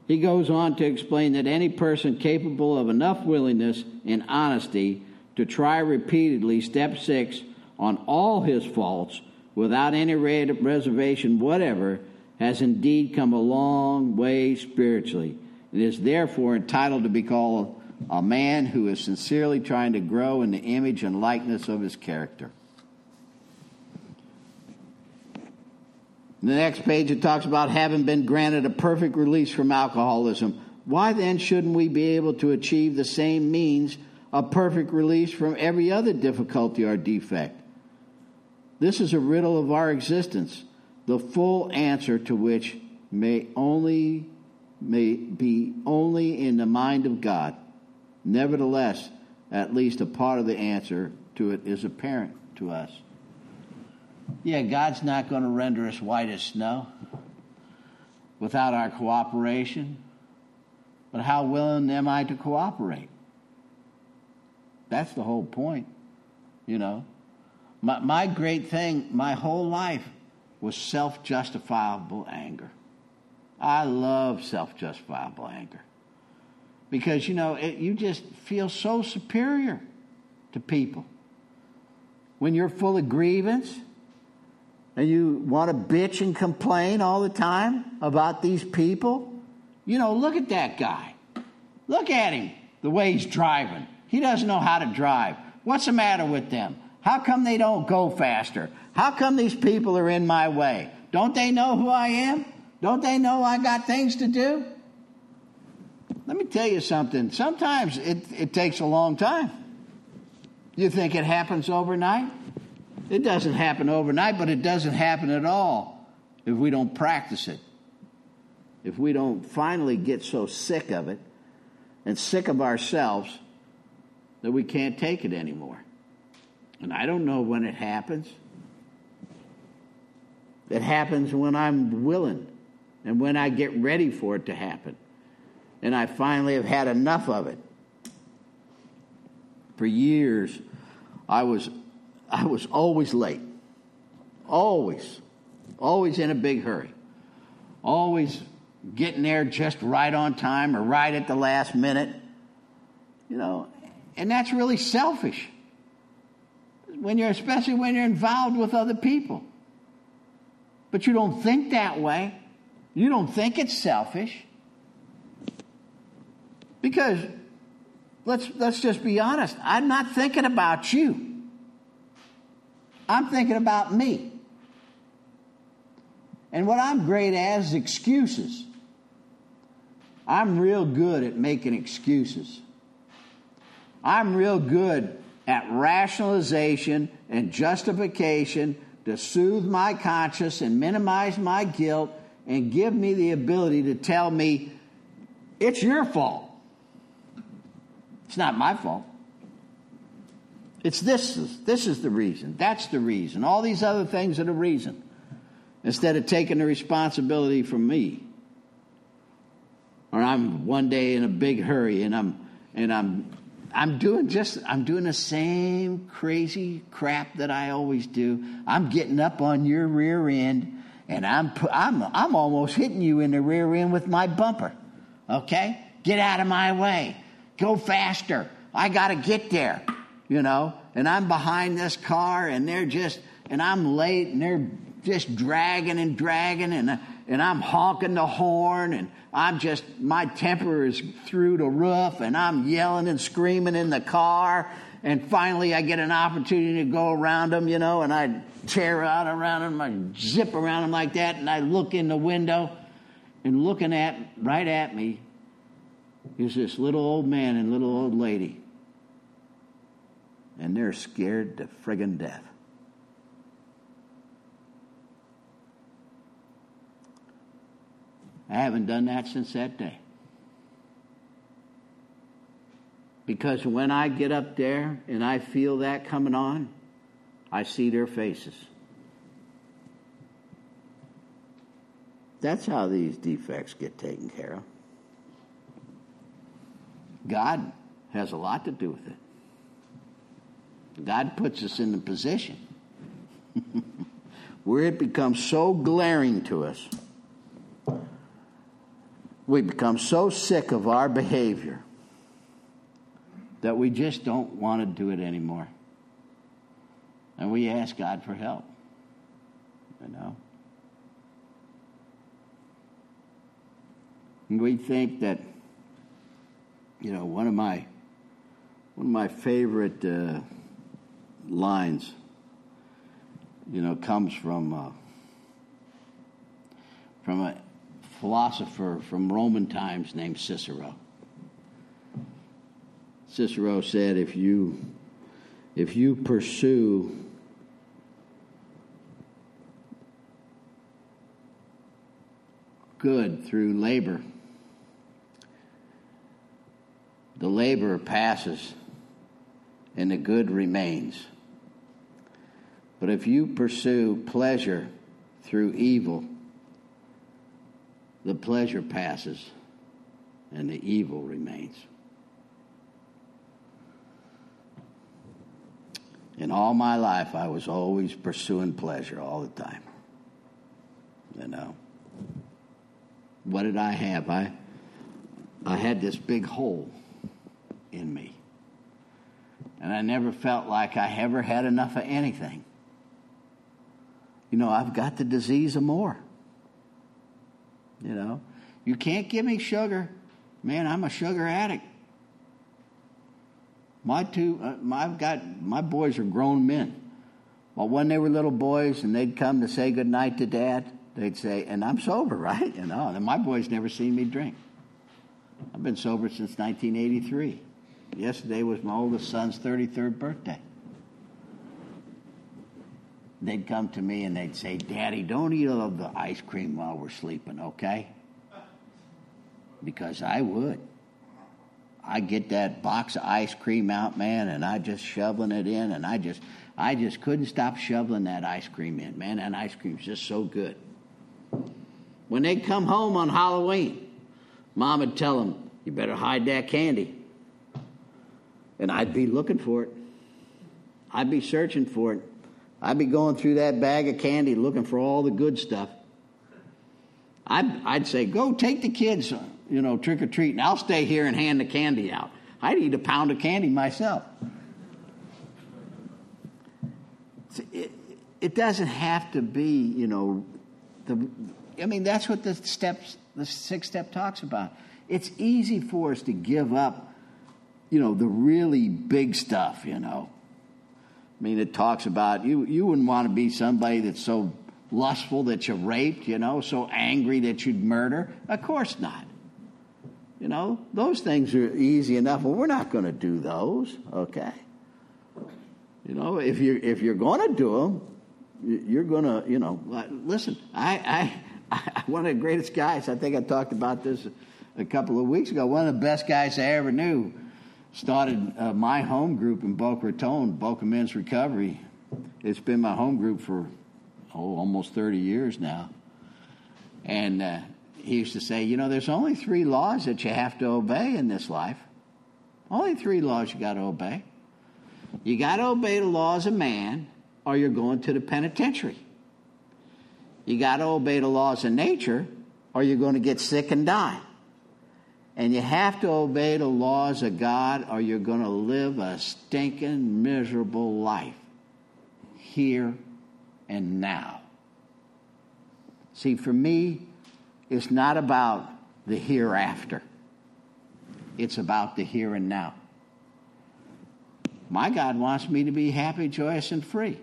He goes on to explain that any person capable of enough willingness and honesty to try repeatedly step six on all his faults without any reservation whatever has indeed come a long way spiritually and is therefore entitled to be called a man who is sincerely trying to grow in the image and likeness of his character. In the next page, it talks about having been granted a perfect release from alcoholism. Why then shouldn't we be able to achieve the same means of perfect release from every other difficulty or defect? This is a riddle of our existence, the full answer to which may only may be only in the mind of God. Nevertheless, at least a part of the answer to it is apparent to us. Yeah, God's not going to render us white as snow without our cooperation. But how willing am I to cooperate? That's the whole point, you know. My, my great thing, my whole life, was self justifiable anger. I love self justifiable anger because, you know, it, you just feel so superior to people. When you're full of grievance and you want to bitch and complain all the time about these people, you know, look at that guy. Look at him, the way he's driving. He doesn't know how to drive. What's the matter with them? How come they don't go faster? How come these people are in my way? Don't they know who I am? Don't they know I got things to do? Let me tell you something. Sometimes it, it takes a long time. You think it happens overnight? It doesn't happen overnight, but it doesn't happen at all if we don't practice it. If we don't finally get so sick of it and sick of ourselves that we can't take it anymore. And I don't know when it happens. It happens when I'm willing and when I get ready for it to happen. And I finally have had enough of it. For years, I was, I was always late. Always. Always in a big hurry. Always getting there just right on time or right at the last minute. You know, and that's really selfish. When you're especially when you're involved with other people. But you don't think that way. You don't think it's selfish. Because let's let's just be honest. I'm not thinking about you. I'm thinking about me. And what I'm great at is excuses. I'm real good at making excuses. I'm real good at rationalization and justification to soothe my conscience and minimize my guilt and give me the ability to tell me it's your fault. It's not my fault. It's this this is the reason. That's the reason. All these other things are the reason. Instead of taking the responsibility from me. Or I'm one day in a big hurry and I'm and I'm I'm doing just I'm doing the same crazy crap that I always do. I'm getting up on your rear end and I'm I'm I'm almost hitting you in the rear end with my bumper. Okay? Get out of my way. Go faster. I got to get there. You know, and I'm behind this car and they're just and I'm late and they're just dragging and dragging and and I'm honking the horn and I'm just, my temper is through the roof and I'm yelling and screaming in the car. And finally I get an opportunity to go around them, you know, and I tear out around them, I zip around them like that, and I look in the window and looking at, right at me, is this little old man and little old lady. And they're scared to friggin' death. I haven't done that since that day. Because when I get up there and I feel that coming on, I see their faces. That's how these defects get taken care of. God has a lot to do with it. God puts us in the position where it becomes so glaring to us we become so sick of our behavior that we just don't want to do it anymore. And we ask God for help. You know? And we think that, you know, one of my one of my favorite uh, lines, you know, comes from uh, from a philosopher from Roman times named Cicero. Cicero said, "If you if you pursue good through labor, the labor passes and the good remains. But if you pursue pleasure through evil, the pleasure passes and the evil remains. In all my life, I was always pursuing pleasure all the time. You know, what did I have? I, I had this big hole in me. And I never felt like I ever had enough of anything. You know, I've got the disease of more. You know, you can't give me sugar. Man, I'm a sugar addict. My two, uh, my, I've got, my boys are grown men. Well, when they were little boys and they'd come to say goodnight to dad, they'd say, and I'm sober, right? You know, and my boys never seen me drink. I've been sober since 1983. Yesterday was my oldest son's 33rd birthday. They'd come to me and they'd say, Daddy, don't eat all of the ice cream while we're sleeping, okay? Because I would. I get that box of ice cream out, man, and I just shoveling it in, and I just, I just couldn't stop shoveling that ice cream in, man. That ice cream's just so good. When they'd come home on Halloween, Mom would tell them, "You better hide that candy," and I'd be looking for it. I'd be searching for it. I'd be going through that bag of candy looking for all the good stuff. I'd, I'd say, "Go take the kids." Uh, you know, trick or treat, and I'll stay here and hand the candy out. I'd eat a pound of candy myself. It, it doesn't have to be, you know, the. I mean, that's what the steps, the six step talks about. It's easy for us to give up, you know, the really big stuff. You know, I mean, it talks about you. You wouldn't want to be somebody that's so lustful that you raped, you know, so angry that you'd murder. Of course not. You know, those things are easy enough. Well, we're not going to do those, okay? You know, if you're if you're going to do them, you're going to, you know, listen. I, I, I, one of the greatest guys. I think I talked about this a couple of weeks ago. One of the best guys I ever knew started uh, my home group in Boca Raton, Boca Men's Recovery. It's been my home group for oh almost thirty years now, and. Uh, he used to say, you know, there's only three laws that you have to obey in this life. Only three laws you got to obey. You got to obey the laws of man, or you're going to the penitentiary. You got to obey the laws of nature, or you're going to get sick and die. And you have to obey the laws of God, or you're going to live a stinking, miserable life here and now. See, for me, it's not about the hereafter, it's about the here and now. My God wants me to be happy, joyous, and free.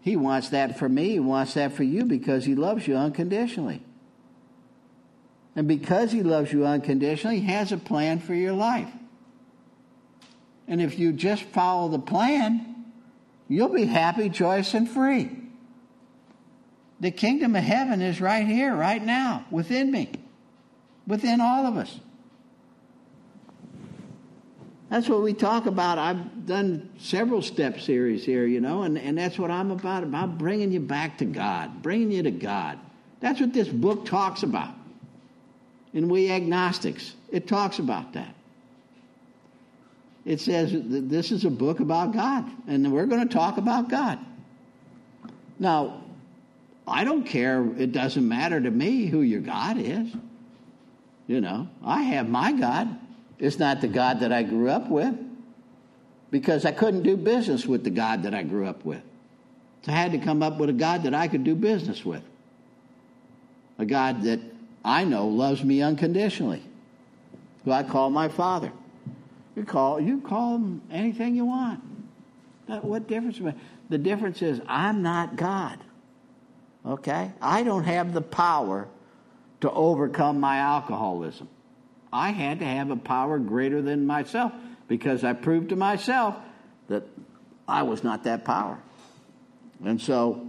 He wants that for me. He wants that for you because He loves you unconditionally. And because He loves you unconditionally, He has a plan for your life. And if you just follow the plan, you'll be happy, joyous, and free. The kingdom of heaven is right here, right now, within me, within all of us. That's what we talk about. I've done several step series here, you know, and, and that's what I'm about, about bringing you back to God, bringing you to God. That's what this book talks about. And we agnostics, it talks about that. It says this is a book about God, and we're going to talk about God. Now, I don't care. It doesn't matter to me who your God is. You know, I have my God. It's not the God that I grew up with because I couldn't do business with the God that I grew up with. So I had to come up with a God that I could do business with. A God that I know loves me unconditionally, who I call my father. You call you call him anything you want. What difference? The difference is I'm not God. Okay, I don't have the power to overcome my alcoholism. I had to have a power greater than myself because I proved to myself that I was not that power. And so,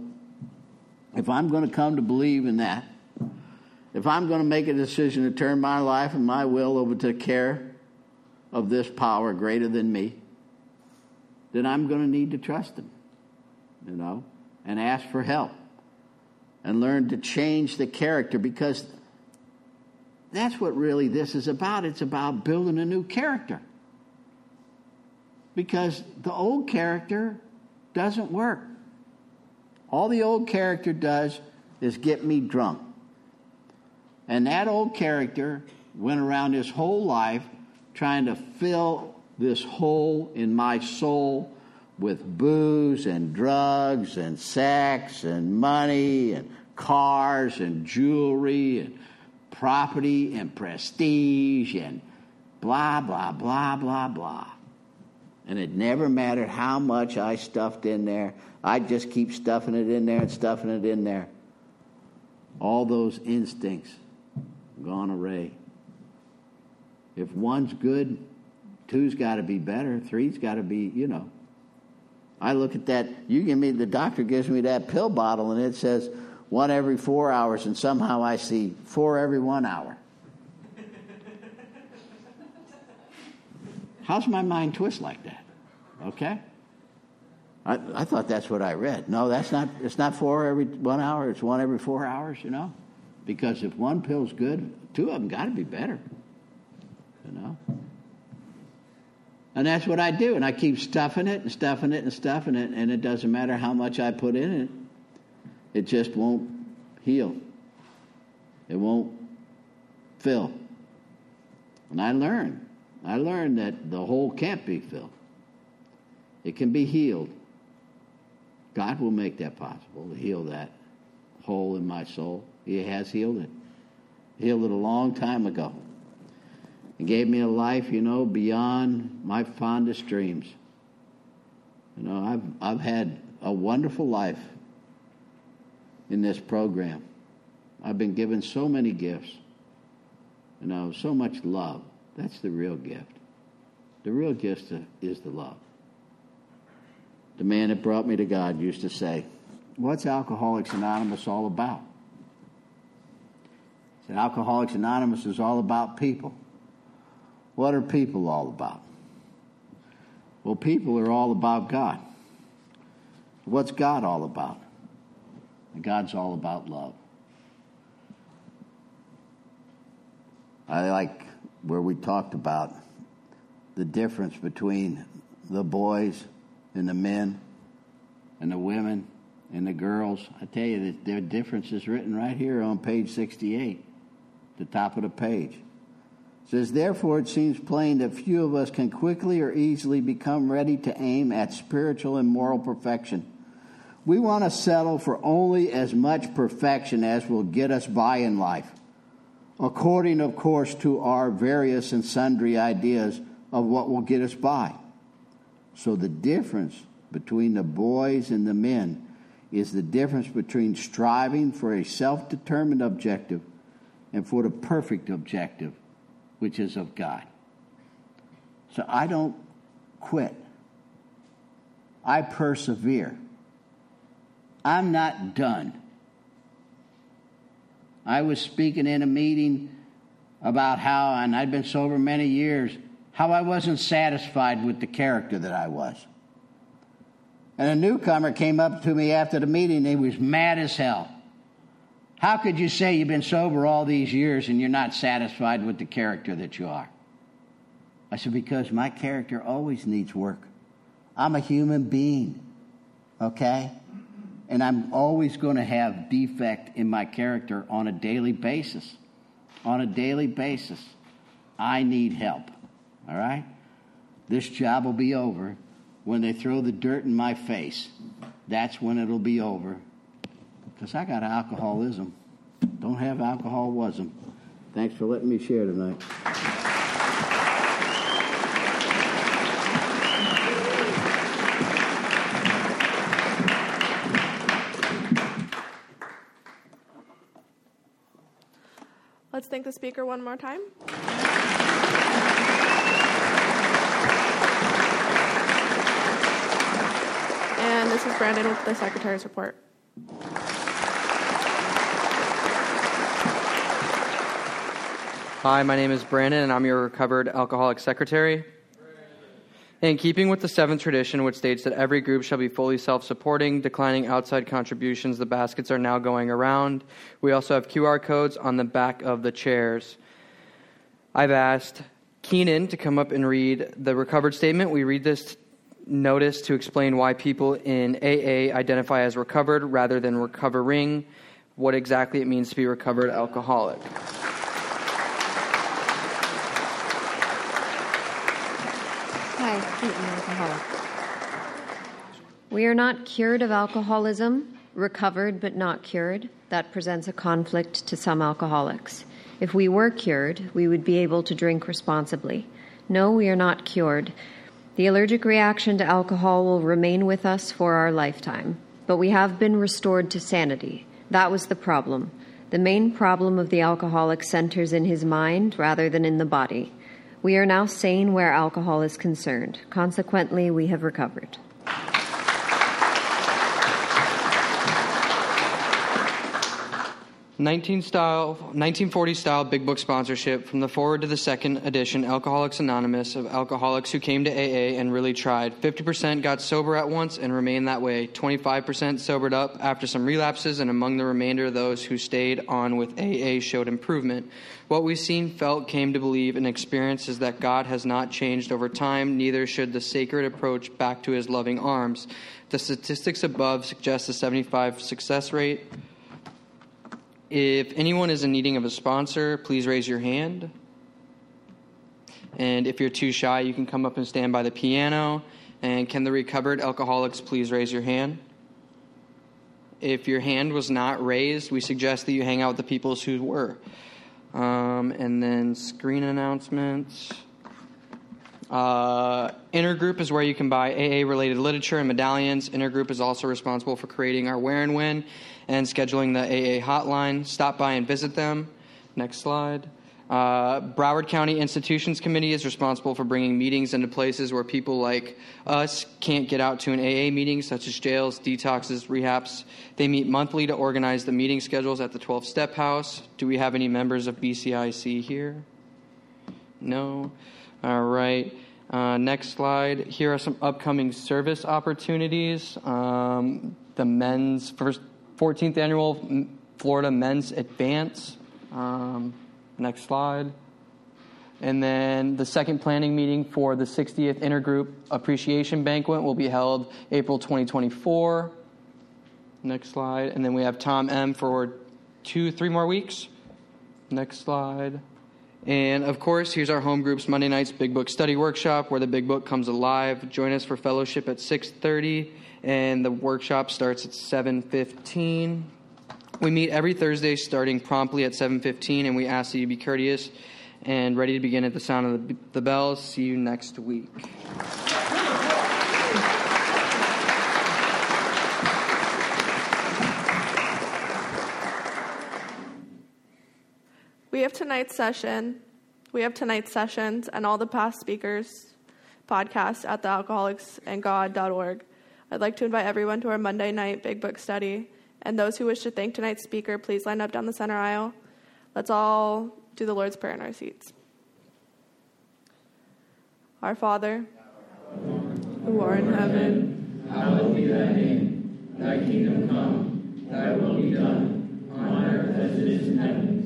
if I'm going to come to believe in that, if I'm going to make a decision to turn my life and my will over to the care of this power greater than me, then I'm going to need to trust Him, you know, and ask for help and learn to change the character because that's what really this is about. It's about building a new character. Because the old character doesn't work. All the old character does is get me drunk. And that old character went around his whole life trying to fill this hole in my soul with booze and drugs and sex and money and cars and jewelry and property and prestige and blah, blah, blah, blah, blah. And it never mattered how much I stuffed in there. I'd just keep stuffing it in there and stuffing it in there. All those instincts gone array. If one's good, two's got to be better, three's got to be, you know. I look at that, you give me, the doctor gives me that pill bottle and it says one every four hours, and somehow I see four every one hour. How's my mind twist like that? Okay? I, I thought that's what I read. No, that's not, it's not four every one hour, it's one every four hours, you know? Because if one pill's good, two of them got to be better, you know? And that's what I do. And I keep stuffing it and stuffing it and stuffing it, and it doesn't matter how much I put in it, it just won't heal. It won't fill. And I learned. I learned that the hole can't be filled. It can be healed. God will make that possible to heal that hole in my soul. He has healed it. Healed it a long time ago. And gave me a life, you know, beyond my fondest dreams. You know, I've I've had a wonderful life in this program. I've been given so many gifts. You know, so much love. That's the real gift. The real gift is the love. The man that brought me to God used to say, What's Alcoholics Anonymous all about? Alcoholics Anonymous is all about people. What are people all about? Well, people are all about God. What's God all about? God's all about love. I like where we talked about the difference between the boys and the men and the women and the girls. I tell you, their difference is written right here on page 68, the top of the page. It says, Therefore, it seems plain that few of us can quickly or easily become ready to aim at spiritual and moral perfection. We want to settle for only as much perfection as will get us by in life, according, of course, to our various and sundry ideas of what will get us by. So the difference between the boys and the men is the difference between striving for a self determined objective and for the perfect objective, which is of God. So I don't quit, I persevere. I'm not done. I was speaking in a meeting about how, and I'd been sober many years, how I wasn't satisfied with the character that I was. And a newcomer came up to me after the meeting he was mad as hell. How could you say you've been sober all these years and you're not satisfied with the character that you are? I said, Because my character always needs work. I'm a human being, okay? and I'm always going to have defect in my character on a daily basis. On a daily basis. I need help. All right? This job will be over when they throw the dirt in my face. That's when it'll be over. Because I got alcoholism. don't have alcoholism. Thanks for letting me share tonight. Let's thank the speaker one more time. And this is Brandon with the Secretary's report. Hi, my name is Brandon, and I'm your recovered alcoholic secretary. In keeping with the seventh tradition, which states that every group shall be fully self supporting, declining outside contributions, the baskets are now going around. We also have QR codes on the back of the chairs. I've asked Keenan to come up and read the recovered statement. We read this notice to explain why people in AA identify as recovered rather than recovering, what exactly it means to be recovered alcoholic. Hi, Keaton, alcoholic. We are not cured of alcoholism, recovered but not cured. That presents a conflict to some alcoholics. If we were cured, we would be able to drink responsibly. No, we are not cured. The allergic reaction to alcohol will remain with us for our lifetime, but we have been restored to sanity. That was the problem. The main problem of the alcoholic centers in his mind rather than in the body. We are now sane where alcohol is concerned. Consequently, we have recovered. 19 style, 1940 style big book sponsorship from the foreword to the second edition Alcoholics Anonymous of alcoholics who came to AA and really tried. 50% got sober at once and remained that way. 25% sobered up after some relapses, and among the remainder, those who stayed on with AA showed improvement. What we've seen, felt, came to believe, and experienced is that God has not changed over time, neither should the sacred approach back to his loving arms. The statistics above suggest a 75 success rate. If anyone is in needing of a sponsor, please raise your hand. And if you're too shy, you can come up and stand by the piano. And can the recovered alcoholics please raise your hand? If your hand was not raised, we suggest that you hang out with the people who were. Um, and then screen announcements. Uh, Intergroup is where you can buy AA related literature and medallions. Intergroup is also responsible for creating our Where and When and scheduling the AA hotline. Stop by and visit them. Next slide. Uh, Broward County Institutions Committee is responsible for bringing meetings into places where people like us can't get out to an AA meeting, such as jails, detoxes, rehabs. They meet monthly to organize the meeting schedules at the 12 Step House. Do we have any members of BCIC here? No. All right. Uh, next slide. Here are some upcoming service opportunities. Um, the men's first 14th annual Florida Men's Advance. Um, next slide. And then the second planning meeting for the 60th Intergroup Appreciation Banquet will be held April 2024. Next slide. And then we have Tom M for two, three more weeks. Next slide. And of course, here's our home group's Monday nights Big Book Study Workshop, where the Big Book comes alive. Join us for fellowship at 6:30, and the workshop starts at 7:15. We meet every Thursday, starting promptly at 7:15, and we ask that you be courteous and ready to begin at the sound of the, the bells. See you next week. We have tonight's session. We have tonight's sessions and all the past speakers podcasts at the alcoholicsandgod.org. I'd like to invite everyone to our Monday night Big Book study. And those who wish to thank tonight's speaker, please line up down the center aisle. Let's all do the Lord's Prayer in our seats. Our Father, who art in heaven, hallowed be thy name. Thy kingdom come, thy will be done, on earth as it is in heaven.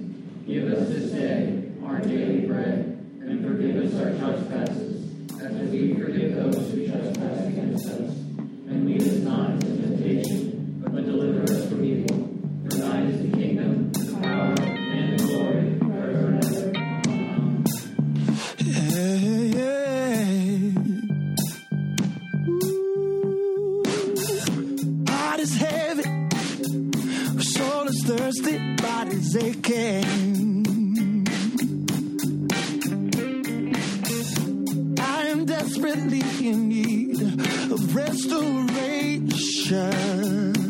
Give us this day our daily bread, and forgive us our trespasses, as we forgive those who trespass against us. And lead us not into temptation, but deliver us from evil. For thine is the kingdom, the power, and the glory, forever and ever. Ooh. Heart is heavy, soul is thirsty, body's aching. Desperately in need of restoration.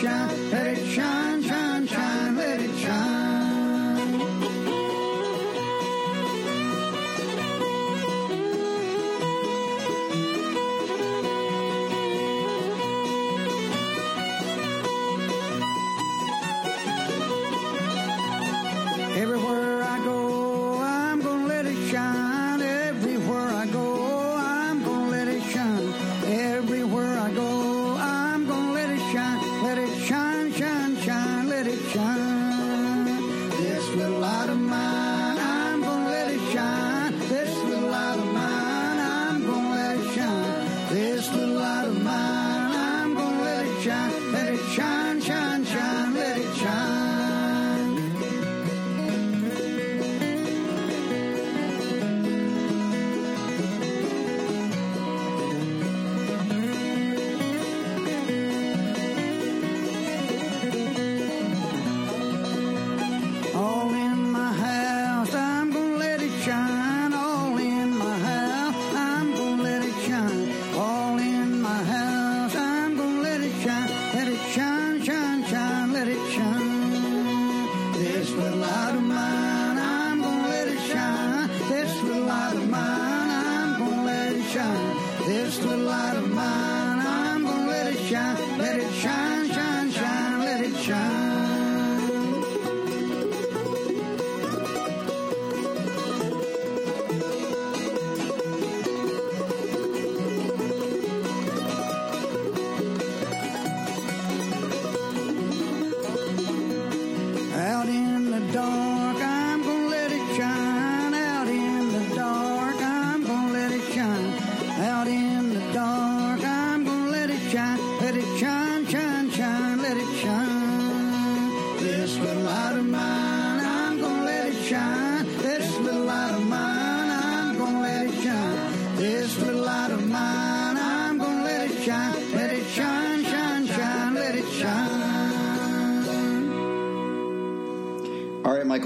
Shine.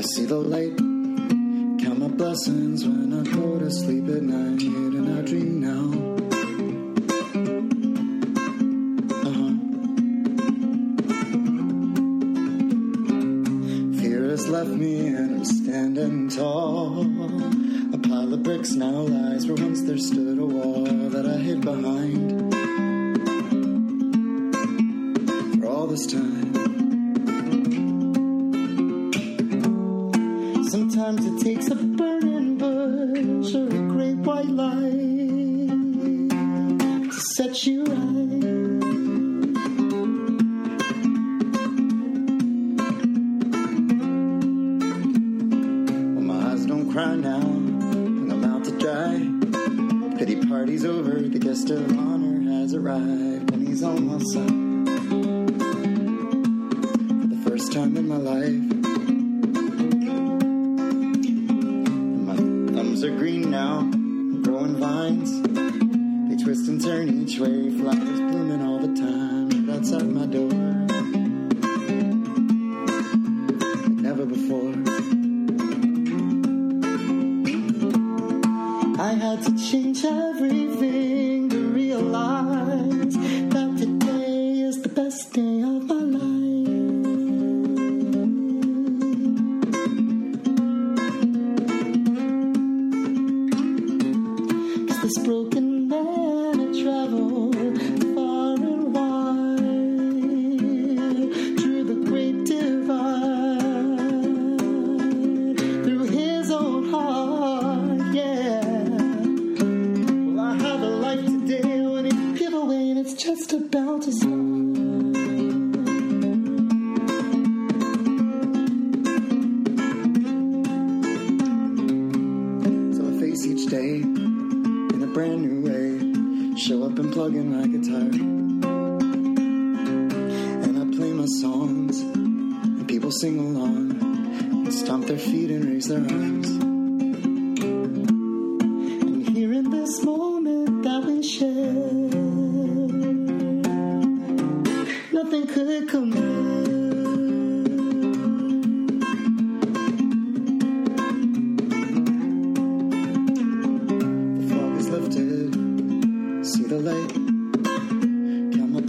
I see the light. Count my blessings when I go to sleep at night, and I dream now.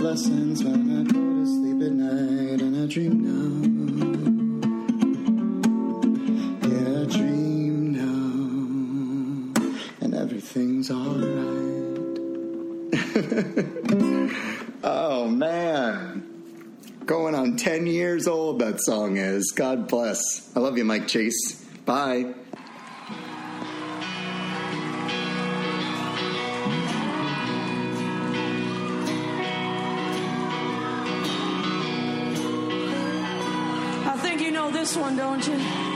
lessons when I go to sleep at night and I dream now. Yeah, I dream now, and everything's alright. oh man. Going on 10 years old, that song is. God bless. I love you, Mike Chase. Bye. this one, don't you?